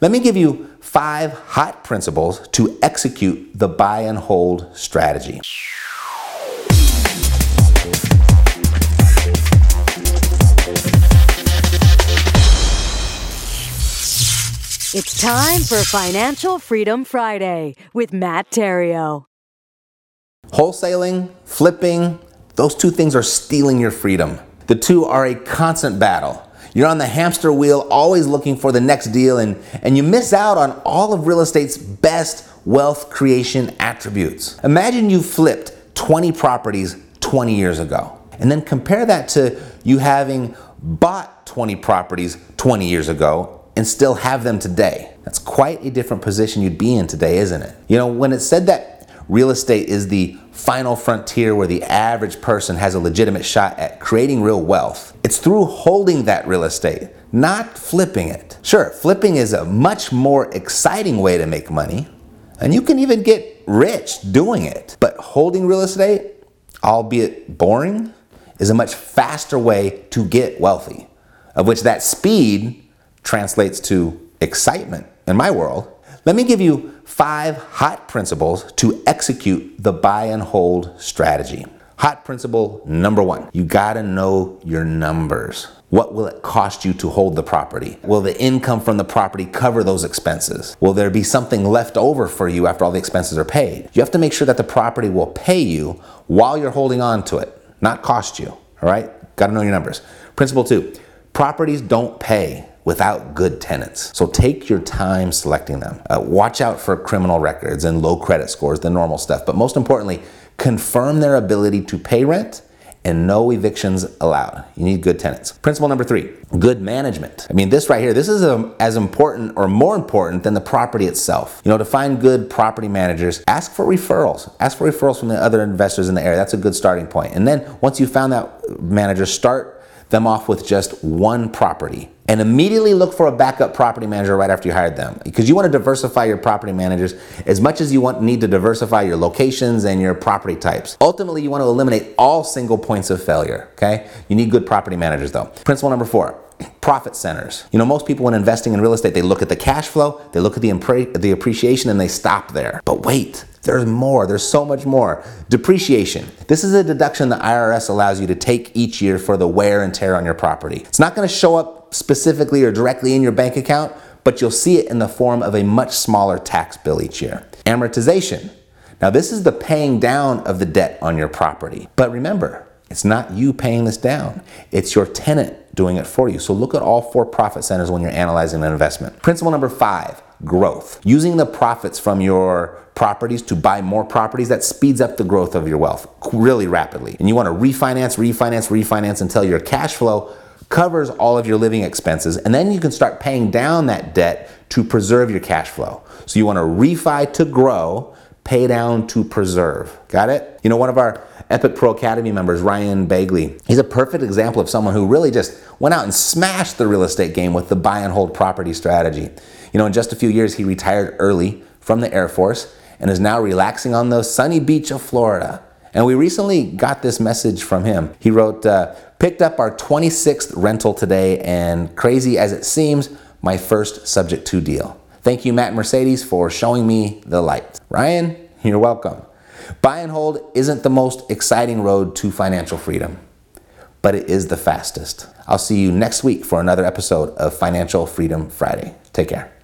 Let me give you five hot principles to execute the buy and hold strategy. It's time for Financial Freedom Friday with Matt Theriault. Wholesaling, flipping, those two things are stealing your freedom. The two are a constant battle. You're on the hamster wheel, always looking for the next deal, and, and you miss out on all of real estate's best wealth creation attributes. Imagine you flipped 20 properties 20 years ago, and then compare that to you having bought 20 properties 20 years ago and still have them today. That's quite a different position you'd be in today, isn't it? You know, when it said that real estate is the final frontier where the average person has a legitimate shot at creating real wealth. It's through holding that real estate, not flipping it. Sure, flipping is a much more exciting way to make money, and you can even get rich doing it. But holding real estate, albeit boring, is a much faster way to get wealthy, of which that speed translates to excitement in my world. Let me give you five hot principles to execute the buy and hold strategy. Hot principle number one you gotta know your numbers. What will it cost you to hold the property? Will the income from the property cover those expenses? Will there be something left over for you after all the expenses are paid? You have to make sure that the property will pay you while you're holding on to it, not cost you. All right? Gotta know your numbers. Principle two properties don't pay without good tenants. So take your time selecting them. Uh, watch out for criminal records and low credit scores, the normal stuff. But most importantly, confirm their ability to pay rent and no evictions allowed. You need good tenants. Principle number three, good management. I mean, this right here, this is a, um, as important or more important than the property itself. You know, to find good property managers, ask for referrals. Ask for referrals from the other investors in the area. That's a good starting point. And then once you found that manager, start them off with just one property and immediately look for a backup property manager right after you hired them because you want to diversify your property managers as much as you want need to diversify your locations and your property types. Ultimately, you want to eliminate all single points of failure, okay? You need good property managers though. Principle number 4, profit centers. You know, most people when investing in real estate, they look at the cash flow, they look at the, the appreciation and they stop there. But wait, there's more, there's so much more. Depreciation. This is a deduction the IRS allows you to take each year for the wear and tear on your property. It's not gonna show up specifically or directly in your bank account, but you'll see it in the form of a much smaller tax bill each year. Amortization. Now, this is the paying down of the debt on your property. But remember, it's not you paying this down, it's your tenant doing it for you. So look at all four profit centers when you're analyzing an investment. Principle number five growth. Using the profits from your properties to buy more properties, that speeds up the growth of your wealth really rapidly. And you want to refinance, refinance, refinance until your cash flow covers all of your living expenses. And then you can start paying down that debt to preserve your cash flow. So you want to refi to grow, pay down to preserve. Got it? You know, one of our Epic Pro Academy members, Ryan Bagley, he's a perfect example of someone who really just went out and smashed the real estate game with the buy and hold property strategy. You know, in just a few years, he retired early from the Air Force and is now relaxing on the sunny beach of Florida. And we recently got this message from him. He wrote, uh, Picked up our 26th rental today, and crazy as it seems, my first subject to deal. Thank you, Matt Mercedes, for showing me the light. Ryan, you're welcome. Buy and hold isn't the most exciting road to financial freedom, but it is the fastest. I'll see you next week for another episode of Financial Freedom Friday. Take care.